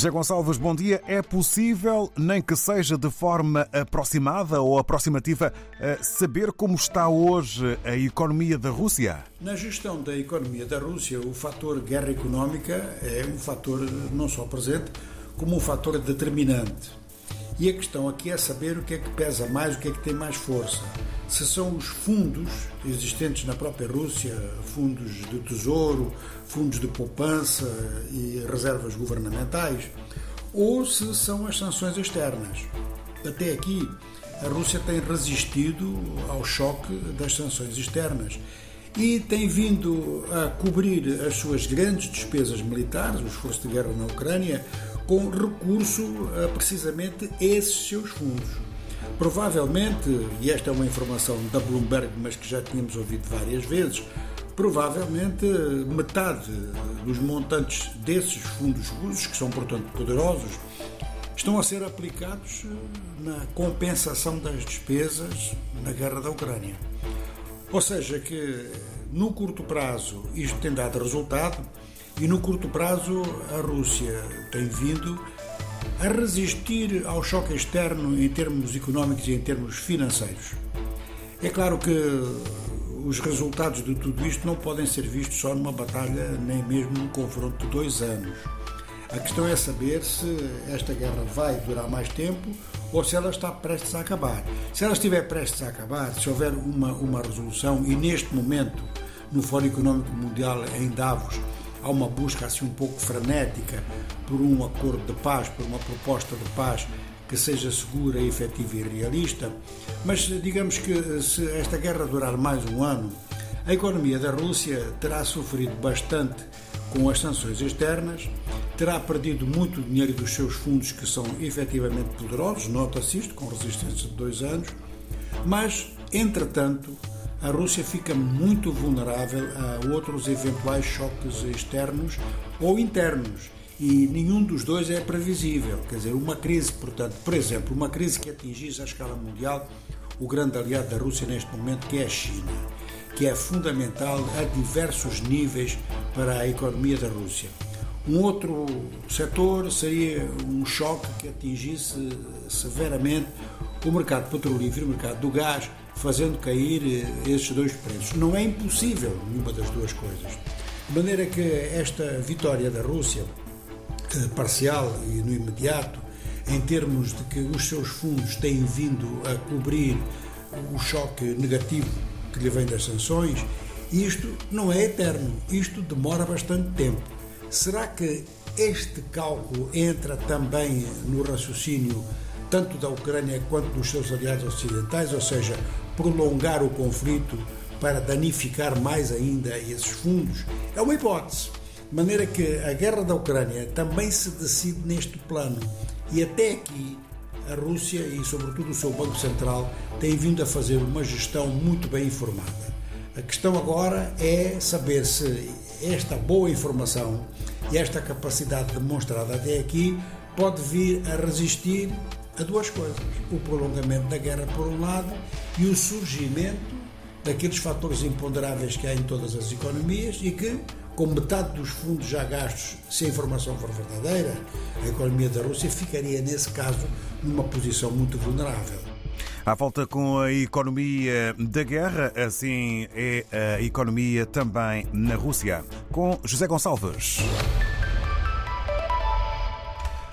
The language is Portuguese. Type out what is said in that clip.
José Gonçalves, bom dia. É possível, nem que seja de forma aproximada ou aproximativa, eh, saber como está hoje a economia da Rússia? Na gestão da economia da Rússia, o fator guerra económica é um fator não só presente, como um fator determinante. E a questão aqui é saber o que é que pesa mais, o que é que tem mais força. Se são os fundos existentes na própria Rússia, fundos de tesouro, fundos de poupança e reservas governamentais, ou se são as sanções externas. Até aqui, a Rússia tem resistido ao choque das sanções externas e tem vindo a cobrir as suas grandes despesas militares, o esforço de guerra na Ucrânia, com recurso a precisamente esses seus fundos. Provavelmente, e esta é uma informação da Bloomberg, mas que já tínhamos ouvido várias vezes, provavelmente metade dos montantes desses fundos russos, que são portanto poderosos, estão a ser aplicados na compensação das despesas na guerra da Ucrânia. Ou seja, que no curto prazo isto tem dado resultado e no curto prazo, a Rússia tem vindo a resistir ao choque externo em termos económicos e em termos financeiros. É claro que os resultados de tudo isto não podem ser vistos só numa batalha, nem mesmo num confronto de dois anos. A questão é saber se esta guerra vai durar mais tempo ou se ela está prestes a acabar. Se ela estiver prestes a acabar, se houver uma, uma resolução, e neste momento, no Fórum Económico Mundial em Davos, há uma busca assim um pouco frenética por um acordo de paz, por uma proposta de paz que seja segura, efetiva e realista. Mas digamos que se esta guerra durar mais um ano, a economia da Rússia terá sofrido bastante com as sanções externas, terá perdido muito dinheiro dos seus fundos que são efetivamente poderosos, nota-se isto, com resistência de dois anos, mas, entretanto, a Rússia fica muito vulnerável a outros eventuais choques externos ou internos. E nenhum dos dois é previsível. Quer dizer, uma crise, portanto, por exemplo, uma crise que atingisse a escala mundial o grande aliado da Rússia neste momento, que é a China, que é fundamental a diversos níveis para a economia da Rússia. Um outro setor seria um choque que atingisse severamente o mercado petrolífero, o mercado do gás, fazendo cair eh, esses dois preços. Não é impossível nenhuma das duas coisas. De maneira que esta vitória da Rússia, eh, parcial e no imediato, em termos de que os seus fundos têm vindo a cobrir o choque negativo que lhe vem das sanções, isto não é eterno, isto demora bastante tempo. Será que este cálculo entra também no raciocínio tanto da Ucrânia quanto dos seus aliados ocidentais, ou seja, prolongar o conflito para danificar mais ainda esses fundos, é uma hipótese. De maneira que a guerra da Ucrânia também se decide neste plano. E até aqui a Rússia e, sobretudo, o seu Banco Central têm vindo a fazer uma gestão muito bem informada. A questão agora é saber se esta boa informação e esta capacidade demonstrada até aqui pode vir a resistir a duas coisas: o prolongamento da guerra, por um lado, e o surgimento daqueles fatores imponderáveis que há em todas as economias e que, com metade dos fundos já gastos, se a informação for verdadeira, a economia da Rússia ficaria, nesse caso, numa posição muito vulnerável. À volta com a economia da guerra, assim é a economia também na Rússia. Com José Gonçalves.